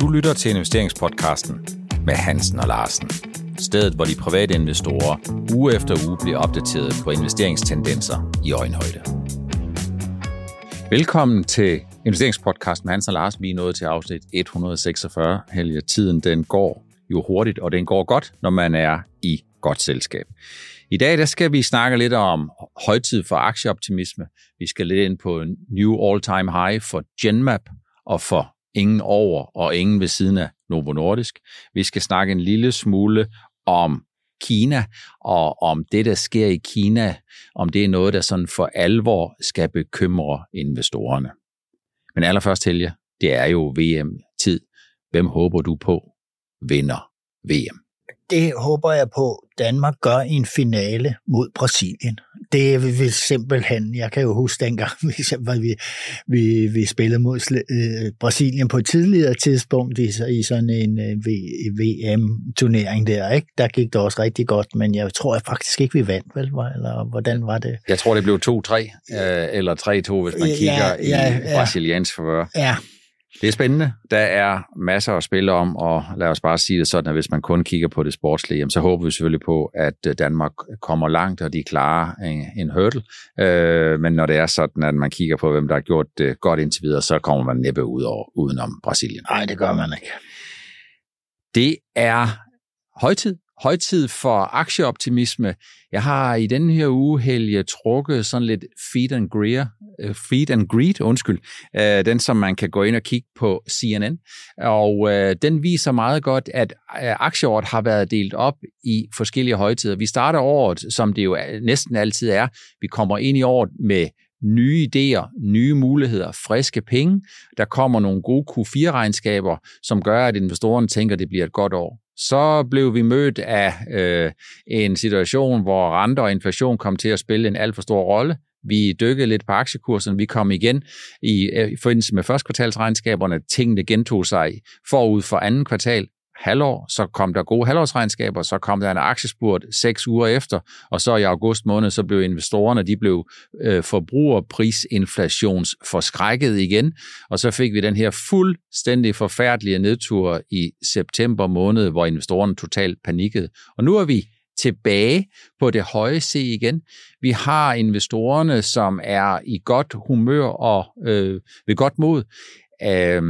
Du lytter til investeringspodcasten med Hansen og Larsen. Stedet, hvor de private investorer uge efter uge bliver opdateret på investeringstendenser i øjenhøjde. Velkommen til investeringspodcasten med Hansen og Larsen. Vi er nået til afsnit 146. Helge, tiden den går jo hurtigt, og den går godt, når man er i godt selskab. I dag der skal vi snakke lidt om højtid for aktieoptimisme. Vi skal lidt ind på new all-time high for Genmap og for ingen over og ingen ved siden af Novo Nordisk. Vi skal snakke en lille smule om Kina, og om det, der sker i Kina, om det er noget, der sådan for alvor skal bekymre investorerne. Men allerførst, Helge, det er jo VM-tid. Hvem håber du på vinder VM? det håber jeg på, Danmark gør i en finale mod Brasilien. Det vil simpelthen, jeg kan jo huske dengang, vi, vi, vi spillede mod øh, Brasilien på et tidligere tidspunkt i, i sådan en øh, VM-turnering der, ikke? der gik det også rigtig godt, men jeg tror jeg faktisk ikke, vi vandt, vel? Eller hvordan var det? Jeg tror, det blev 2-3, øh, eller 3-2, hvis man kigger ja, ja, i brasiliansk forvør. Ja, det er spændende. Der er masser at spille om, og lad os bare sige det sådan, at hvis man kun kigger på det sportslige, så håber vi selvfølgelig på, at øh, Danmark kommer langt, og de klarer en hurdle. Øh, men når det er sådan, at man kigger på, hvem der har gjort det godt indtil videre, så kommer man næppe ud over, udenom Brasilien. Nej, det gør man ikke. Det er højtid højtid for aktieoptimisme. Jeg har i denne her uge, Helge, trukket sådan lidt feed and greed, uh, øh, feed and greed undskyld, uh, den som man kan gå ind og kigge på CNN, og uh, den viser meget godt, at uh, aktieåret har været delt op i forskellige højtider. Vi starter året, som det jo næsten altid er. Vi kommer ind i året med nye idéer, nye muligheder, friske penge. Der kommer nogle gode Q4-regnskaber, som gør, at investorerne tænker, at det bliver et godt år så blev vi mødt af øh, en situation, hvor renter og inflation kom til at spille en alt for stor rolle. Vi dykkede lidt på aktiekursen, vi kom igen i, øh, i forbindelse med første kvartalsregnskaberne. Tingene gentog sig forud for anden kvartal halvår, så kom der gode halvårsregnskaber, så kom der en aktiespurt seks uger efter, og så i august måned, så blev investorerne, de blev øh, forbrugerprisinflationsforskrækket igen, og så fik vi den her fuldstændig forfærdelige nedtur i september måned, hvor investorerne totalt panikkede. Og nu er vi tilbage på det høje C igen. Vi har investorerne, som er i godt humør og øh, ved godt mod. Øh,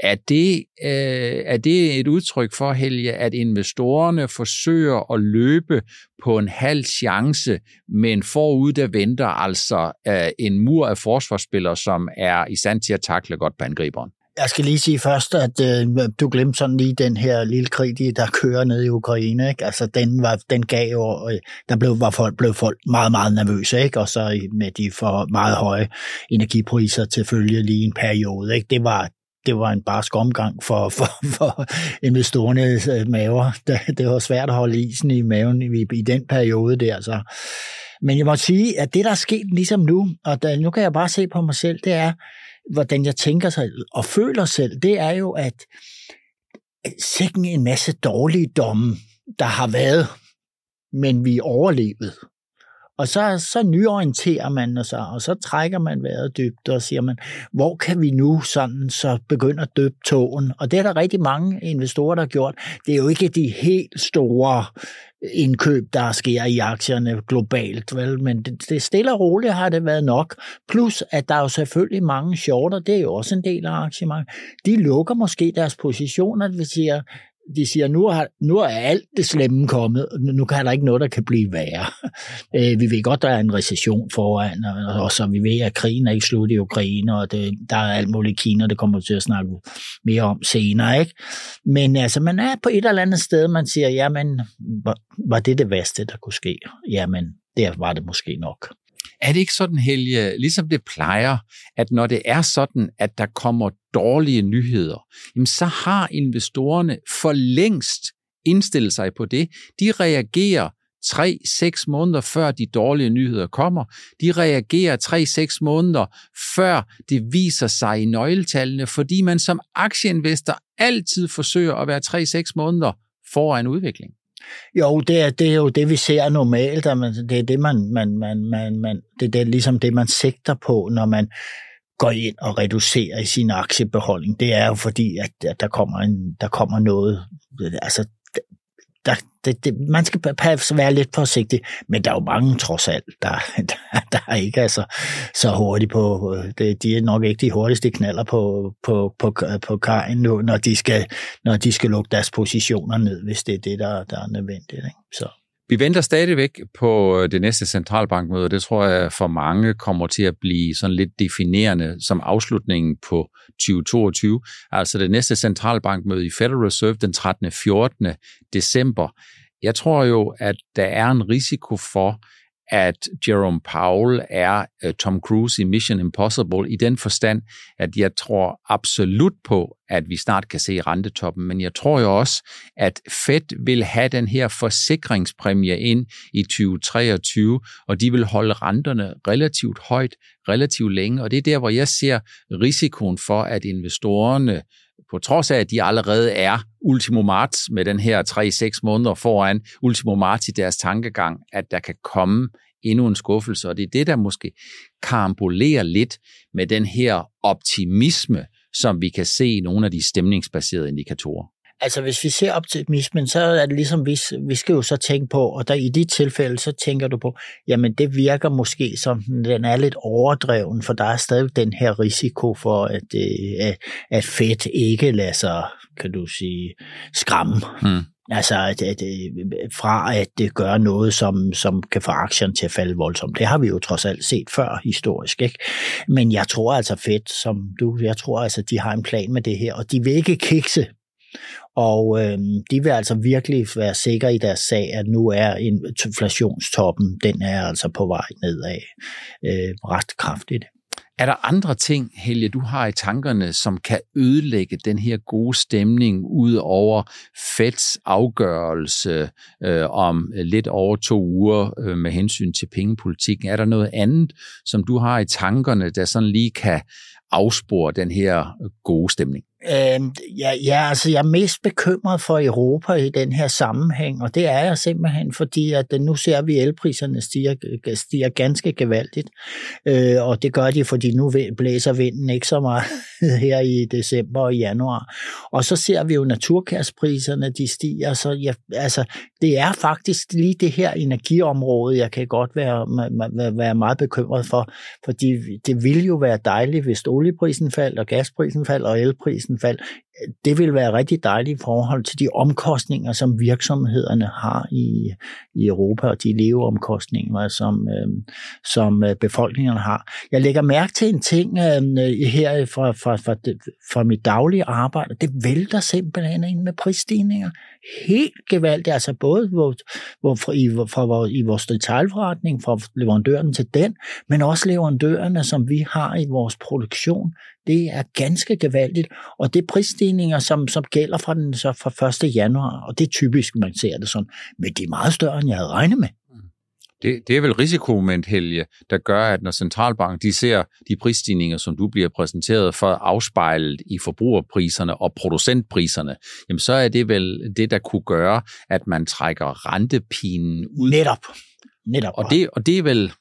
er det, øh, er det et udtryk for, Helge, at investorerne forsøger at løbe på en halv chance, men forud der venter altså øh, en mur af forsvarsspillere, som er i stand til at takle godt på angriberen? Jeg skal lige sige først, at øh, du glemte sådan lige den her lille krig, der kører ned i Ukraine. Ikke? Altså, den, var, den gav jo, øh, der blev, var folk, blev folk meget, meget nervøse, ikke? og så med de for meget høje energipriser til følge lige en periode. Ikke? Det, var, det var en barsk omgang for, for, for investorernes øh, maver. Det, det var svært at holde isen i maven i, i den periode der. Så. Men jeg må sige, at det, der er sket ligesom nu, og der, nu kan jeg bare se på mig selv, det er, hvordan jeg tænker sig og føler selv, det er jo, at sikken en masse dårlige domme, der har været, men vi overlevede. Og så, så nyorienterer man sig, og så trækker man vejret dybt, og siger man, hvor kan vi nu sådan så begynde at døbe tågen? Og det er der rigtig mange investorer, der har gjort. Det er jo ikke de helt store indkøb, der sker i aktierne globalt, vel? men det, det stille og roligt har det været nok. Plus, at der er jo selvfølgelig mange shorter, det er jo også en del af aktiemarkedet. De lukker måske deres positioner, det vil sige, de siger, nu, har, nu er alt det slemme kommet, nu kan der ikke noget, der kan blive værre. Øh, vi ved godt, der er en recession foran, og så vi ved, at krigen er ikke slut i Ukraine, og det, der er alt muligt i Kina, det kommer til at snakke mere om senere. Ikke? Men altså, man er på et eller andet sted, man siger, jamen, var, var det det værste, der kunne ske? Jamen, der var det måske nok. Er det ikke sådan, Helge, ligesom det plejer, at når det er sådan, at der kommer dårlige nyheder, jamen så har investorerne for længst indstillet sig på det. De reagerer 3-6 måneder før de dårlige nyheder kommer. De reagerer 3-6 måneder før det viser sig i nøgletallene, fordi man som aktieinvestor altid forsøger at være 3-6 måneder foran udvikling. Jo, det er, det er jo det, vi ser normalt, og man, det er det, man, man, man, man, man, det er ligesom det, man sigter på, når man går ind og reducerer i sin aktiebeholdning, det er jo fordi, at, at der, kommer en, der kommer noget, altså der, det, det, man skal være lidt forsigtig, men der er jo mange trods alt, der, der, der ikke er så, så hurtige på, øh, det, de er nok ikke de hurtigste knaller på, på, på, på kajen nu, når de, skal, når de skal lukke deres positioner ned, hvis det er det, der, der er nødvendigt. Ikke? Så. Vi venter stadigvæk på øh, det næste centralbankmøde, det tror jeg for mange kommer til at blive sådan lidt definerende som afslutningen på 2022. Altså det næste centralbankmøde i Federal Reserve den 13. 14. december. Jeg tror jo, at der er en risiko for, at Jerome Powell er øh, Tom Cruise i Mission Impossible i den forstand, at jeg tror absolut på, at vi snart kan se rentetoppen, men jeg tror jo også, at Fed vil have den her forsikringspræmie ind i 2023, og de vil holde renterne relativt højt, relativt længe, og det er der, hvor jeg ser risikoen for, at investorerne på trods af, at de allerede er ultimo marts med den her 3-6 måneder foran ultimo marts i deres tankegang, at der kan komme endnu en skuffelse, og det er det, der måske karambolerer lidt med den her optimisme, som vi kan se i nogle af de stemningsbaserede indikatorer. Altså hvis vi ser optimismen, så er det ligesom, vi, vi skal jo så tænke på, og der i de tilfælde, så tænker du på, jamen det virker måske som, den er lidt overdreven, for der er stadig den her risiko for, at, øh, at, at fedt ikke lader sig, kan du sige, skræmme. Mm. Altså at, at, øh, fra at det gør noget, som, som kan få aktierne til at falde voldsomt. Det har vi jo trods alt set før historisk. Ikke? Men jeg tror altså fedt, som du, jeg tror altså, de har en plan med det her, og de vil ikke kikse og øh, de vil altså virkelig være sikre i deres sag, at nu er inflationstoppen, den er altså på vej nedad øh, ret kraftigt. Er der andre ting, Helge, du har i tankerne, som kan ødelægge den her gode stemning ud over Feds afgørelse øh, om lidt over to uger øh, med hensyn til pengepolitikken? Er der noget andet, som du har i tankerne, der sådan lige kan afspore den her gode stemning? Øh, ja, ja, altså jeg er mest bekymret for Europa i den her sammenhæng, og det er jeg simpelthen, fordi at øh, nu ser vi, at elpriserne stiger, stiger ganske gevaldigt, øh, og det gør de, fordi nu blæser vinden ikke så meget her i december og januar. Og så ser vi jo naturgaspriserne, de stiger, så ja, altså, det er faktisk lige det her energiområde, jeg kan godt være, være meget bekymret for, fordi det ville jo være dejligt, hvis olieprisen faldt, og gasprisen faldt, og elprisen fald, det vil være rigtig dejligt i forhold til de omkostninger, som virksomhederne har i, i Europa, og de leveomkostninger, som, øhm, øh, som befolkningerne har. Jeg lægger mærke til en ting øh, her fra, fra, fra, fra mit daglige arbejde. Det vælter simpelthen ind med prisstigninger. Helt gevaldigt, altså både hvor, hvor, for, i, for, hvor, i vores detaljforretning, fra leverandøren til den, men også leverandørerne, som vi har i vores produktion. Det er ganske gevaldigt, og det prisstigninger, som, som gælder fra, den, så fra 1. januar, og det er typisk, man ser det sådan, men de er meget større, end jeg havde regnet med. Det, det er vel risikomoment, Helge, der gør, at når centralbanken de ser de prisstigninger, som du bliver præsenteret for afspejlet i forbrugerpriserne og producentpriserne, jamen så er det vel det, der kunne gøre, at man trækker rentepinen ud. Netop. Netop. Og det, og det er vel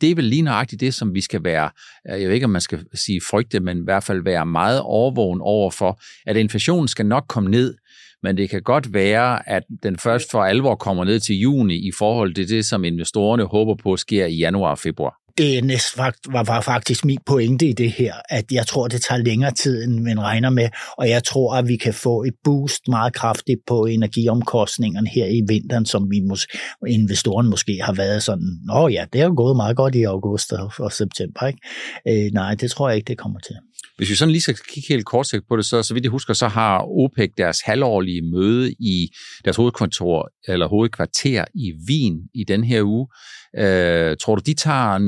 det er vel lige nøjagtigt det, som vi skal være, øh, jeg ved ikke, om man skal sige frygte, men i hvert fald være meget overvågen over for, at inflationen skal nok komme ned, men det kan godt være, at den først for alvor kommer ned til juni i forhold til det, som investorerne håber på sker i januar og februar det næst var, var faktisk min pointe i det her, at jeg tror, det tager længere tid, end man regner med, og jeg tror, at vi kan få et boost meget kraftigt på energiomkostningerne her i vinteren, som vi mås- investoren måske har været sådan, nå ja, det er jo gået meget godt i august og, og september, ikke? Øh, nej, det tror jeg ikke, det kommer til. Hvis vi sådan lige skal kigge helt kortsigt på det, så, så vidt jeg husker, så har OPEC deres halvårlige møde i deres hovedkontor, eller hovedkvarter i Wien i den her uge. Øh, tror du, de tager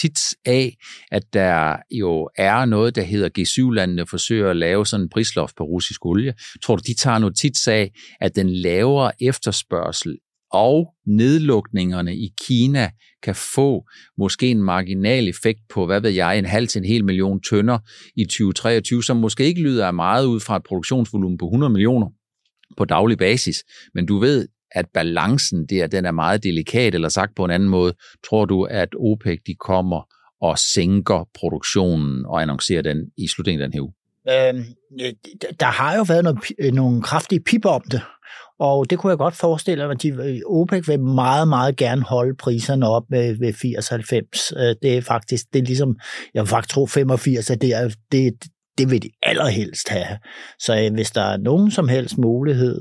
tit af, at der jo er noget, der hedder G7-landene forsøger at lave sådan en prisloft på russisk olie? Tror du, de tager notits af, at den lavere efterspørgsel og nedlukningerne i Kina kan få måske en marginal effekt på, hvad ved jeg, en halv til en hel million tønder i 2023, som måske ikke lyder af meget ud fra et produktionsvolumen på 100 millioner på daglig basis. Men du ved, at balancen der, den er meget delikat, eller sagt på en anden måde, tror du, at OPEC de kommer og sænker produktionen og annoncerer den i slutningen af den her uge? Øhm, øh, der har jo været noget, øh, nogle kraftige pip om det, og det kunne jeg godt forestille mig, at de, øh, OPEC vil meget, meget gerne holde priserne op ved, ved 80-90. Det er faktisk, det er ligesom, jeg vil faktisk tro 85, at det er, det, det vil de allerhelst have. Så øh, hvis der er nogen som helst mulighed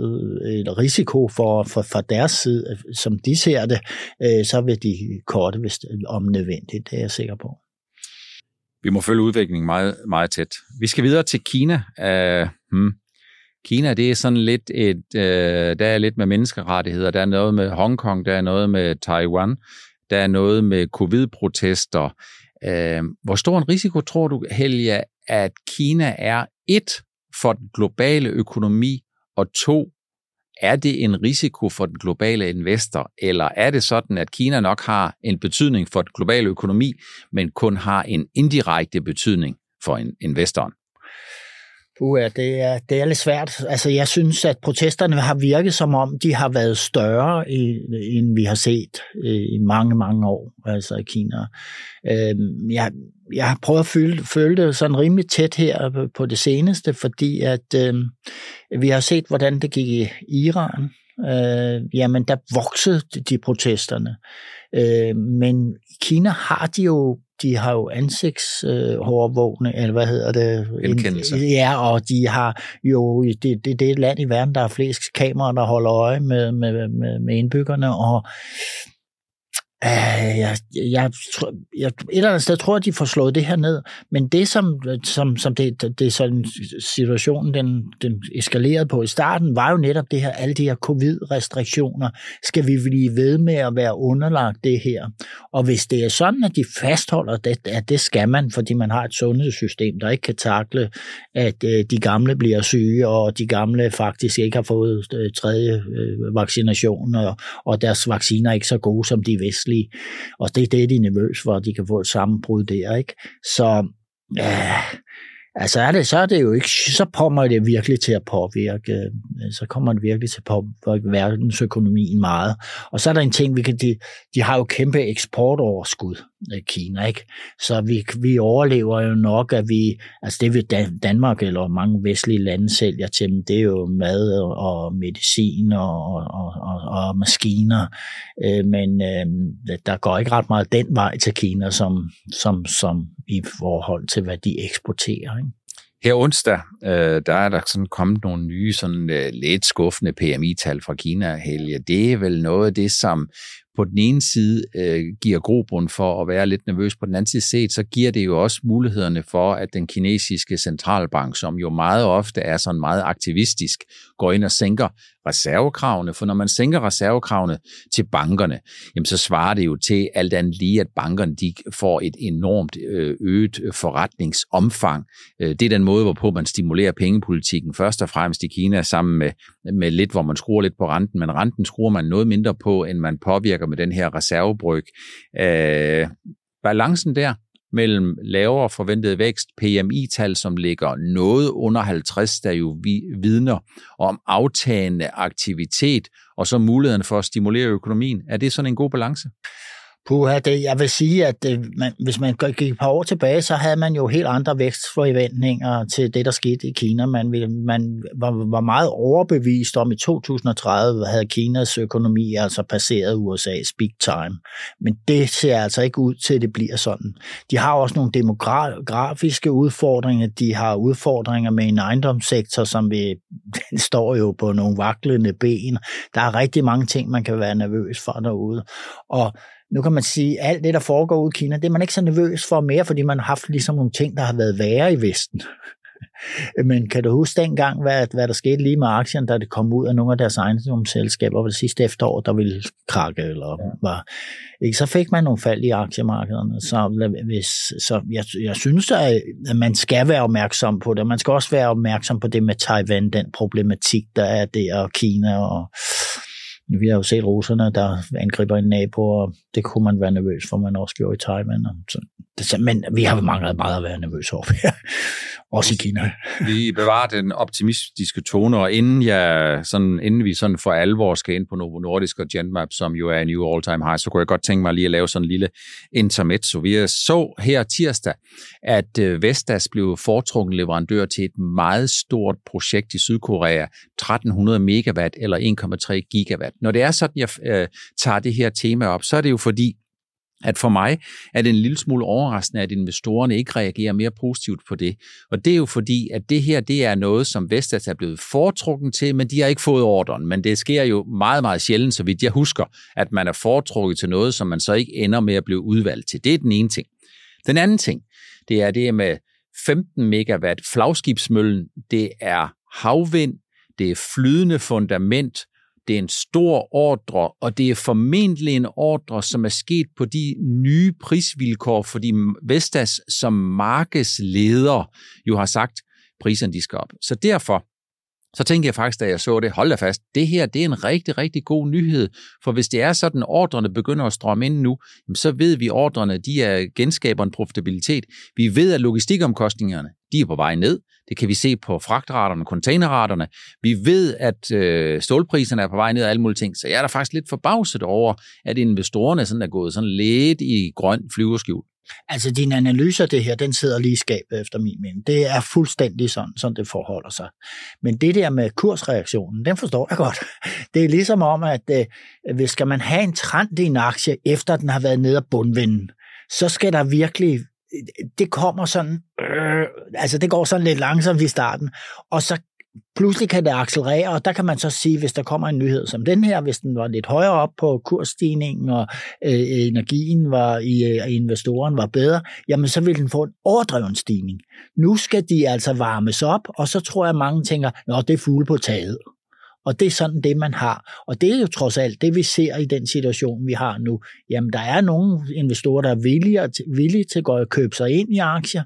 øh, eller risiko for, for, for deres side, øh, som de ser det, øh, så vil de korte, hvis øh, om nødvendigt. Det er jeg sikker på. Vi må følge udviklingen meget, meget tæt. Vi skal videre til Kina. Uh, hmm. Kina, det er sådan lidt et, uh, der er lidt med menneskerettigheder, der er noget med Hongkong, der er noget med Taiwan, der er noget med covid-protester. Uh, hvor stor en risiko tror du, Helge, at Kina er et for den globale økonomi, og to, er det en risiko for den globale investor, eller er det sådan, at Kina nok har en betydning for den globale økonomi, men kun har en indirekte betydning for investoren? Uh, det, er, det er lidt svært. Altså, jeg synes, at protesterne har virket som om, de har været større, end vi har set øh, i mange, mange år altså i Kina. Øhm, jeg, jeg har prøvet at føle, føle det sådan rimelig tæt her på det seneste, fordi at øh, vi har set, hvordan det gik i Iran. Øh, jamen, der voksede de protesterne. Øh, men i Kina har de jo de har jo ansigtsovervågning, øh, eller hvad hedder det? Genkendelse. Ja, og de har jo, det, det, det er et land i verden, der har flest kameraer, der holder øje med, med, med, med indbyggerne, og jeg, jeg, jeg, et eller andet sted tror jeg, de får slået det her ned. Men det, som, som, som det, det sådan situationen den, den eskalerede på i starten, var jo netop det her, alle de her covid-restriktioner. Skal vi blive ved med at være underlagt det her? Og hvis det er sådan, at de fastholder det, at det skal man, fordi man har et sundhedssystem, der ikke kan takle, at øh, de gamle bliver syge, og de gamle faktisk ikke har fået øh, tredje øh, vaccination, og, og deres vacciner er ikke så gode, som de vidste vestlige. Og det er det, de er nervøse for, at de kan få et sammenbrud der. Ikke? Så øh, Altså er det, så er det jo ikke, så kommer det virkelig til at påvirke, øh, så kommer det virkelig til at påvirke verdensøkonomien meget. Og så er der en ting, vi kan, de, de har jo kæmpe eksportoverskud, øh, Kina, ikke? Så vi, vi overlever jo nok, at vi, altså det vi Danmark eller mange vestlige lande sælger til dem, det er jo mad og medicin og, og, og, og maskiner, øh, øh, der går ikke ret meget den vej til Kina, som, som, som i forhold til, hvad de eksporterer. Ikke? Her onsdag, øh, der er der sådan kommet nogle nye, sådan øh, lidt skuffende PMI-tal fra Kina, Helge. Det er vel noget af det, som på den ene side øh, giver grobund for at være lidt nervøs. På den anden side set, så giver det jo også mulighederne for, at den kinesiske centralbank, som jo meget ofte er sådan meget aktivistisk, går ind og sænker reservekravene. For når man sænker reservekravene til bankerne, jamen så svarer det jo til alt andet lige, at bankerne de får et enormt øh, øget forretningsomfang. Øh, det er den måde, hvorpå man stimulerer pengepolitikken først og fremmest i Kina sammen med, med lidt, hvor man skruer lidt på renten, men renten skruer man noget mindre på, end man påvirker med den her reservebryg. Øh, balancen der mellem lavere forventet vækst, PMI-tal, som ligger noget under 50, der jo vidner om aftagende aktivitet, og så muligheden for at stimulere økonomien. Er det sådan en god balance? Puha, det, jeg vil sige, at det, man, hvis man gik et par år tilbage, så havde man jo helt andre vækstforventninger til det, der skete i Kina. Man, man var, var meget overbevist om, at i 2030 havde Kinas økonomi altså passeret USA's big time. Men det ser altså ikke ud til, at det bliver sådan. De har også nogle demografiske udfordringer. De har udfordringer med en ejendomssektor, som vi, den står jo på nogle vaklende ben. Der er rigtig mange ting, man kan være nervøs for derude. Og nu kan man sige, at alt det, der foregår ude i Kina, det er man ikke så nervøs for mere, fordi man har haft ligesom nogle ting, der har været værre i Vesten. Men kan du huske dengang, hvad, hvad der skete lige med aktien, da det kom ud af nogle af deres ejendomsselskaber det sidste efterår, der ville krakke, eller var, ikke? så fik man nogle fald i aktiemarkederne. Så, hvis, så jeg, jeg synes, at man skal være opmærksom på det. Man skal også være opmærksom på det med Taiwan, den problematik, der er der, og Kina, og vi har jo set russerne, der angriber en nabo, og det kunne man være nervøs for, man også gjorde i Taiwan. Så men vi har manglet meget at være nervøse over også i Kina. Vi bevarer den optimistiske tone, og inden, jeg, sådan, inden vi sådan for alvor skal ind på Novo Nordisk og Genmap, som jo er en new all-time high, så kunne jeg godt tænke mig lige at lave sådan en lille intermezzo. Vi så her tirsdag, at øh, Vestas blev foretrukken leverandør til et meget stort projekt i Sydkorea, 1300 megawatt eller 1,3 gigawatt. Når det er sådan, jeg øh, tager det her tema op, så er det jo fordi, at for mig er det en lille smule overraskende, at investorerne ikke reagerer mere positivt på det. Og det er jo fordi, at det her det er noget, som Vestas er blevet foretrukken til, men de har ikke fået ordren. Men det sker jo meget, meget sjældent, så vidt jeg husker, at man er foretrukket til noget, som man så ikke ender med at blive udvalgt til. Det er den ene ting. Den anden ting, det er det med 15 megawatt flagskibsmøllen. Det er havvind, det er flydende fundament, det er en stor ordre, og det er formentlig en ordre, som er sket på de nye prisvilkår, fordi Vestas som markedsleder jo har sagt, priserne de skal op. Så derfor så tænkte jeg faktisk, da jeg så det, hold da fast, det her det er en rigtig, rigtig god nyhed, for hvis det er sådan, at ordrene begynder at strømme ind nu, så ved vi, at ordrene de er genskaber en profitabilitet. Vi ved, at logistikomkostningerne de er på vej ned. Det kan vi se på fragtraterne, containerraterne. Vi ved, at øh, stålpriserne er på vej ned og alle mulige ting. Så jeg er da faktisk lidt forbavset over, at investorerne sådan er gået sådan lidt i grøn flyverskjul. Altså din analyse af det her, den sidder lige i skabet efter min mening. Det er fuldstændig sådan, som det forholder sig. Men det der med kursreaktionen, den forstår jeg godt. Det er ligesom om, at øh, hvis skal man have en trend i en aktie, efter den har været nede af bundvinden, så skal der virkelig øh, det kommer sådan, øh, altså det går sådan lidt langsomt i starten, og så pludselig kan det accelerere, og der kan man så sige, hvis der kommer en nyhed som den her, hvis den var lidt højere op på kursstigningen, og øh, energien var i øh, investoren var bedre, jamen så vil den få en overdreven stigning. Nu skal de altså varmes op, og så tror jeg, mange tænker, nå, det er fugle på taget. Og det er sådan det, man har. Og det er jo trods alt det, vi ser i den situation, vi har nu. Jamen, der er nogle investorer, der er villige, villige til at købe sig ind i aktier,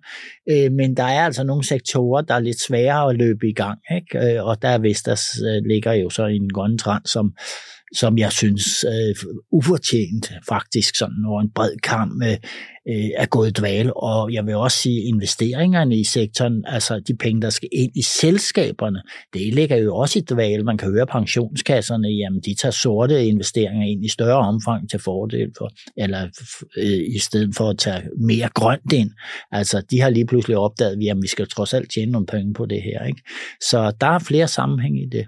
øh, men der er altså nogle sektorer, der er lidt sværere at løbe i gang. Ikke? Øh, og der er Vestas øh, ligger jo så i en grøn trend, som, som jeg synes øh, ufortjent faktisk sådan over en bred kamp øh, øh, er gået dval. Og jeg vil også sige, investeringerne i sektoren, altså de penge, der skal ind i selskaberne, det ligger jo også i dval. Man kan høre pensionskasserne, jamen de tager sorte investeringer ind i større omfang til fordel for, eller øh, i stedet for at tage mere grønt ind. Altså de har lige pludselig opdaget, at vi skal trods alt tjene nogle penge på det her. Ikke? Så der er flere sammenhæng i det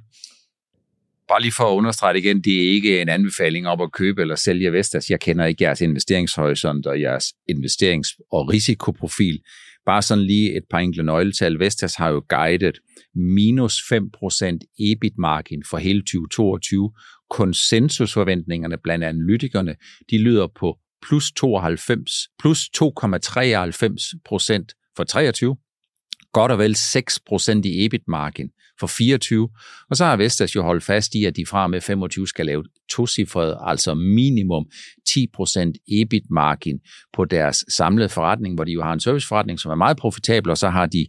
bare lige for at understrege igen, det er ikke en anbefaling om at købe eller sælge Vestas. Jeg kender ikke jeres investeringshorisont og jeres investerings- og risikoprofil. Bare sådan lige et par enkle nøgletal. Vestas har jo guidet minus 5% EBIT margin for hele 2022. Konsensusforventningerne blandt analytikerne, de lyder på plus 92, plus 2,93 procent for 23, godt og vel 6% i EBIT margin for 24. Og så har Vestas jo holdt fast i, at de fra med 25 skal lave tocifret, altså minimum 10% EBIT margin på deres samlede forretning, hvor de jo har en serviceforretning, som er meget profitabel, og så har de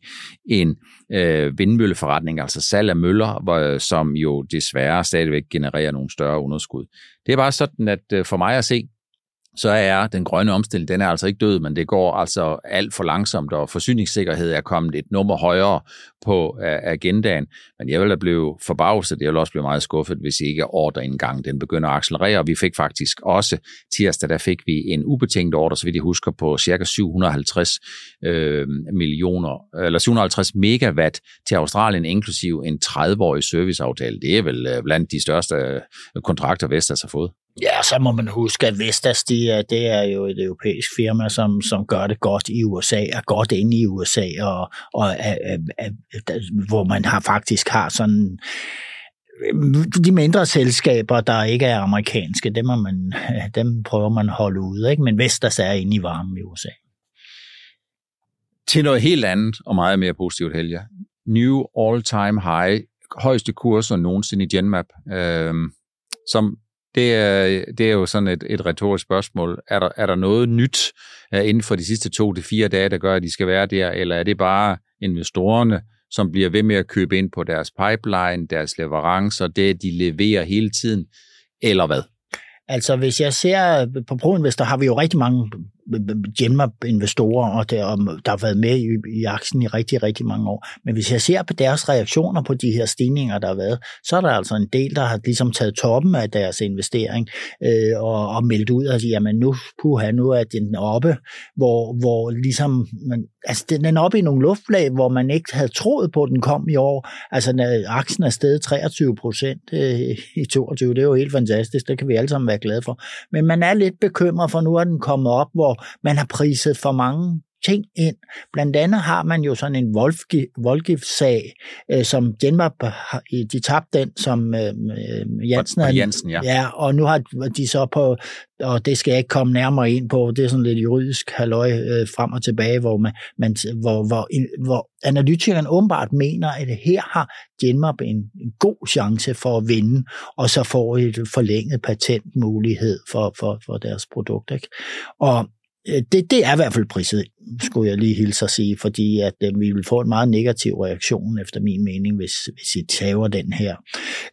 en øh, vindmølleforretning, altså salg af møller, hvor, som jo desværre stadigvæk genererer nogle større underskud. Det er bare sådan, at øh, for mig at se, så er den grønne omstilling, den er altså ikke død, men det går altså alt for langsomt, og forsyningssikkerhed er kommet et nummer højere på agendaen. Men jeg vil da blive forbavset, jeg vil også blive meget skuffet, hvis ikke ordreindgang den begynder at accelerere. Vi fik faktisk også tirsdag, der fik vi en ubetinget ordre, så vidt jeg husker, på cirka 750 øh, millioner, eller 750 megawatt til Australien, inklusiv en 30-årig serviceaftale. Det er vel øh, blandt de største øh, kontrakter, Vestas har fået. Ja, så må man huske, at Vestas, de er, det er jo et europæisk firma, som, som gør det godt i USA, er godt inde i USA, og, og er, er, er, hvor man har faktisk har sådan de mindre selskaber, der ikke er amerikanske, dem, er man, dem prøver man at holde ude, ikke? men Vestas er inde i varmen i USA. Til noget helt andet og meget mere positivt, Helge. New all-time high, højeste kurser nogensinde i Genmap, øh, som det er, det er jo sådan et, et retorisk spørgsmål. Er der, er der noget nyt uh, inden for de sidste to til fire dage, der gør, at de skal være der, eller er det bare investorerne, som bliver ved med at købe ind på deres pipeline, deres leverancer, det de leverer hele tiden, eller hvad? Altså hvis jeg ser på ProInvestor, har vi jo rigtig mange Genmap-investorer, og der, der har været med i, i aktien i rigtig, rigtig mange år. Men hvis jeg ser på deres reaktioner på de her stigninger, der har været, så er der altså en del, der har ligesom taget toppen af deres investering øh, og, og meldt ud, og sige, jamen nu, puha, nu er den oppe, hvor, hvor ligesom, man, altså den er oppe i nogle luftlag, hvor man ikke havde troet på, at den kom i år. Altså når aktien er steget 23 procent øh, i 22, det er jo helt fantastisk, det kan vi alle sammen være glade for. Men man er lidt bekymret, for nu er den kommet op, hvor man har priset for mange ting ind. Blandt andet har man jo sådan en voldgiftssag, øh, som Genmap, de tabte den, som øh, Jensen, og, og Jensen ja. ja. og nu har de så på, og det skal jeg ikke komme nærmere ind på, det er sådan lidt juridisk halløj øh, frem og tilbage, hvor, man, man, hvor, hvor, hvor analytikeren åbenbart mener, at her har Genmap en, en god chance for at vinde, og så får et forlænget patentmulighed for, for, for deres produkt. Ikke? Og Øh, Øh, det, det er i hvert fald priset, skulle jeg lige hilse at sige, fordi at øh, vi vil få en meget negativ reaktion, efter min mening, hvis, hvis I tager den her.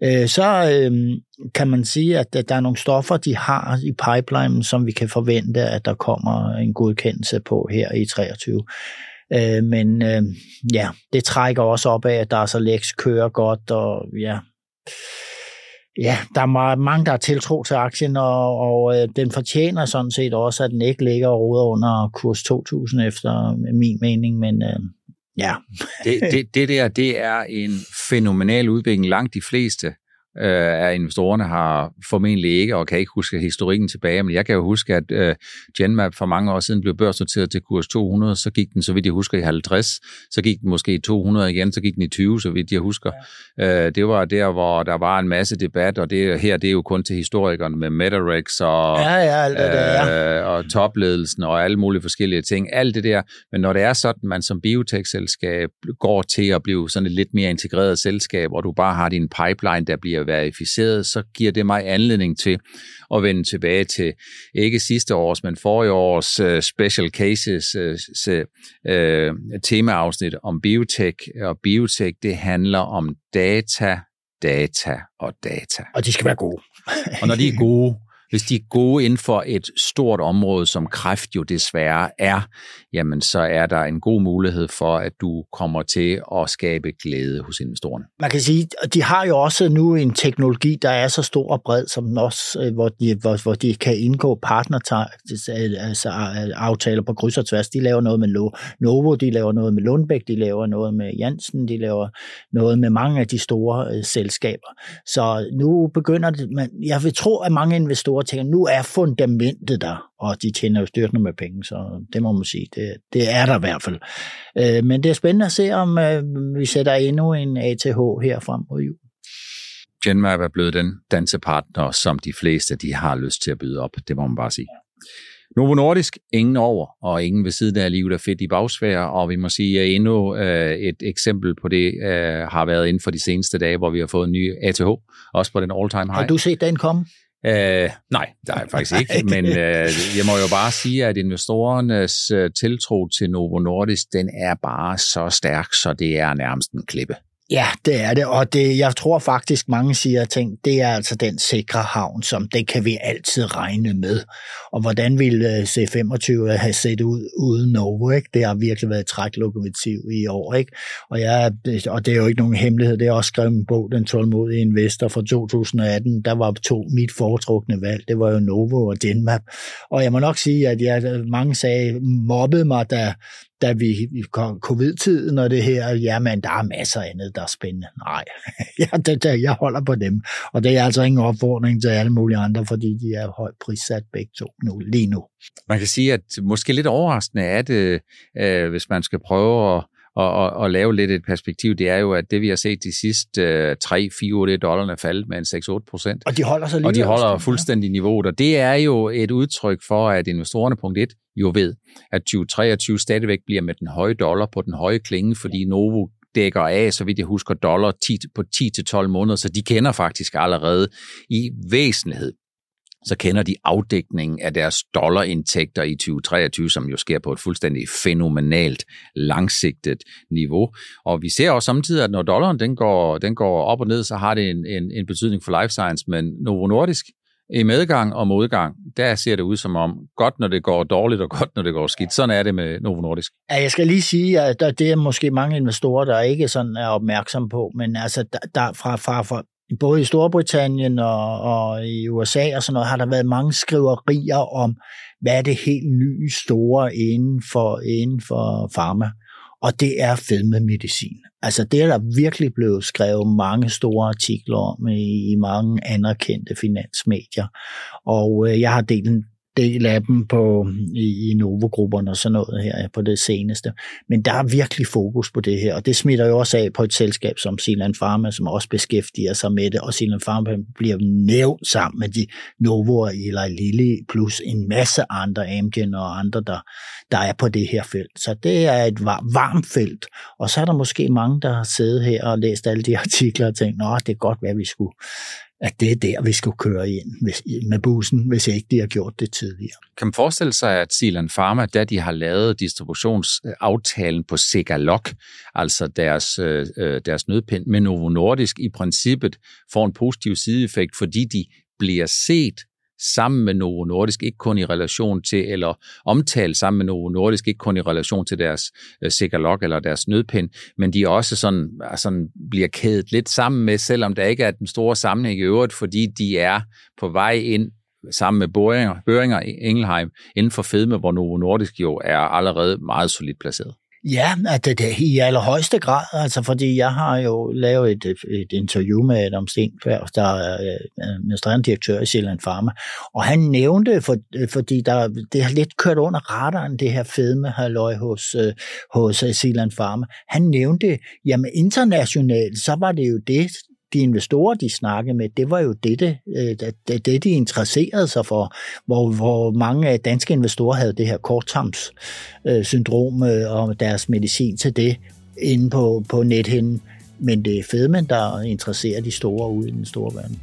Øh, så øh, kan man sige, at der er nogle stoffer, de har i pipeline, som vi kan forvente, at der kommer en godkendelse på her i 23. Øh, men øh, ja, det trækker også op af, at der er så læks kører godt, og ja, Ja, der er mange, der har tiltro til aktien, og, og øh, den fortjener sådan set også, at den ikke ligger og roder under kurs 2000 efter min mening, men øh, ja. det, det, det der, det er en fænomenal udvikling. Langt de fleste øh, af investorerne har formentlig ikke, og kan ikke huske historikken tilbage, men jeg kan jo huske, at øh, Genmap for mange år siden blev børsnoteret til kurs 200, så gik den, så vidt jeg husker, i 50, så gik den måske i 200 igen, så gik den i 20, så vidt jeg husker. Ja. Øh, det var der, hvor der var en masse debat, og det her, det er jo kun til historikerne med Metarex og, ja, ja, alt det, ja. øh, og topledelsen og alle mulige forskellige ting, alt det der. Men når det er sådan, man som biotech-selskab går til at blive sådan et lidt mere integreret selskab, og du bare har din pipeline, der bliver verificeret, så giver det mig anledning til at vende tilbage til ikke sidste års, men forrige års uh, special cases uh, uh, temaafsnit om biotech. Og biotech, det handler om data, data og data. Og de skal være gode. og når de er gode, hvis de er gode inden for et stort område, som kræft jo desværre er, jamen så er der en god mulighed for, at du kommer til at skabe glæde hos investorerne. Man kan sige, at de har jo også nu en teknologi, der er så stor og bred, som den også, øh, hvor de, hvor, hvor de kan indgå partner altså øh, øh, aftaler på kryds og tværs. De laver noget med Novo, de laver noget med Lundbæk, de laver noget med Jansen, de laver noget med mange af de store selskaber. Så nu begynder det, man, jeg vil tro, at mange investorer og tænker, nu er fundamentet der, og de tjener jo styrtende med penge, så det må man sige, det, det er der i hvert fald. Øh, men det er spændende at se, om øh, vi sætter endnu en ATH her frem mod jul. Genmap er blevet den dansepartner, som de fleste de har lyst til at byde op, det må man bare sige. Novo Nordisk, ingen over, og ingen ved siden af livet er fedt i bagsfære, og vi må sige, at endnu øh, et eksempel på det øh, har været inden for de seneste dage, hvor vi har fået en ny ATH, også på den all-time high. Har du set den komme? Uh, nej, der er faktisk ikke, men uh, jeg må jo bare sige, at investorernes uh, tiltro til Novo Nordisk, den er bare så stærk, så det er nærmest en klippe. Ja, det er det, og det, jeg tror faktisk, mange siger, ting, det er altså den sikre havn, som det kan vi altid regne med. Og hvordan ville øh, C25 have set ud uden Novo? Ikke? Det har virkelig været et træklokomotiv i år. Ikke? Og, jeg, øh, og det er jo ikke nogen hemmelighed, det er også skrevet en bog, Den tålmodige investor fra 2018. Der var to mit foretrukne valg, det var jo Novo og Genmap. Og jeg må nok sige, at jeg, mange sagde, mobbede mig, da, da vi kom covid-tiden og det her, jamen der er masser af andet, der er spændende. Nej, ja, det, det, jeg holder på dem. Og det er altså ingen opfordring til alle mulige andre, fordi de er højt prissat begge to nu, lige nu. Man kan sige, at måske lidt overraskende er det, øh, hvis man skal prøve at og, og, og lave lidt et perspektiv, det er jo, at det vi har set de sidste øh, 3-4 det dollarne faldet med en 6-8 procent. Og de holder sig lige Og de holder også, fuldstændig ja. niveauet, og det er jo et udtryk for, at investorerne punkt 1 jo ved, at 2023 stadigvæk bliver med den høje dollar på den høje klinge, fordi Novo dækker af, så vidt jeg husker, dollar 10, på 10-12 måneder, så de kender faktisk allerede i væsentlighed så kender de afdækningen af deres dollarindtægter i 2023, som jo sker på et fuldstændig fænomenalt langsigtet niveau. Og vi ser også samtidig, at når dollaren den går, den går op og ned, så har det en, en, en betydning for life science, men Novo Nordisk i medgang og modgang, der ser det ud som om, godt når det går dårligt, og godt når det går skidt. Sådan er det med Novo Nordisk. Ja, jeg skal lige sige, at det er måske mange investorer, der ikke sådan er opmærksom på, men altså der, der fra, fra, fra både i Storbritannien og, og i USA og sådan noget, har der været mange skriverier om, hvad er det helt nye store inden for, inden for pharma. Og det er fedmemedicin. Altså det er der virkelig blevet skrevet mange store artikler om i, i mange anerkendte finansmedier. Og øh, jeg har delt en del af dem på, i, i Novo-grupperne og sådan noget her på det seneste. Men der er virkelig fokus på det her, og det smitter jo også af på et selskab som Silan Pharma, som også beskæftiger sig med det, og Silan Pharma bliver nævnt sammen med de Novo eller Lilly, plus en masse andre, Amgen og andre, der, der er på det her felt. Så det er et varmt felt, og så er der måske mange, der har siddet her og læst alle de artikler og tænkt, nå, det er godt, hvad vi skulle at det er der, vi skulle køre ind hvis, med bussen, hvis ikke de har gjort det tidligere. Kan man forestille sig, at Silan Pharma, da de har lavet distributionsaftalen på Segalog, altså deres, øh, øh, deres nødpind med Novo Nordisk, i princippet får en positiv sideeffekt, fordi de bliver set sammen med Novo Nordisk, ikke kun i relation til, eller omtalt sammen med Novo Nordisk, ikke kun i relation til deres øh, sikkerlok eller deres nødpind, men de også sådan, sådan bliver kædet lidt sammen med, selvom der ikke er den store sammenhæng i øvrigt, fordi de er på vej ind sammen med Børinger, Børinger Engelheim inden for fedme, hvor Novo Nordisk jo er allerede meget solidt placeret. Ja, at det, det i allerhøjeste grad, altså fordi jeg har jo lavet et, et interview med Adam Stenberg, der er øh, administrerende direktør i Sjælland Pharma, og han nævnte, for, øh, fordi der, det har lidt kørt under radaren, det her fedme halløj hos, øh, hos Sjælland Pharma, han nævnte, jamen internationalt, så var det jo det, de investorer, de snakkede med, det var jo det, det, øh, det de interesserede sig for, hvor, hvor mange danske investorer havde det her korttarmssyndrom øh, øh, og deres medicin til det inde på, på nethinden. Men det er fedmen, der interesserer de store ude i den store verden.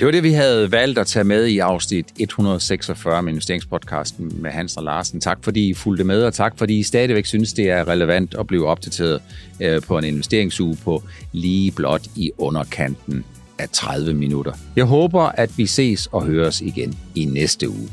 Det var det, vi havde valgt at tage med i afsnit 146 med investeringspodcasten med Hans og Larsen. Tak fordi I fulgte med, og tak fordi I stadigvæk synes, det er relevant at blive opdateret øh, på en investeringsuge på lige blot i underkanten af 30 minutter. Jeg håber, at vi ses og høres igen i næste uge.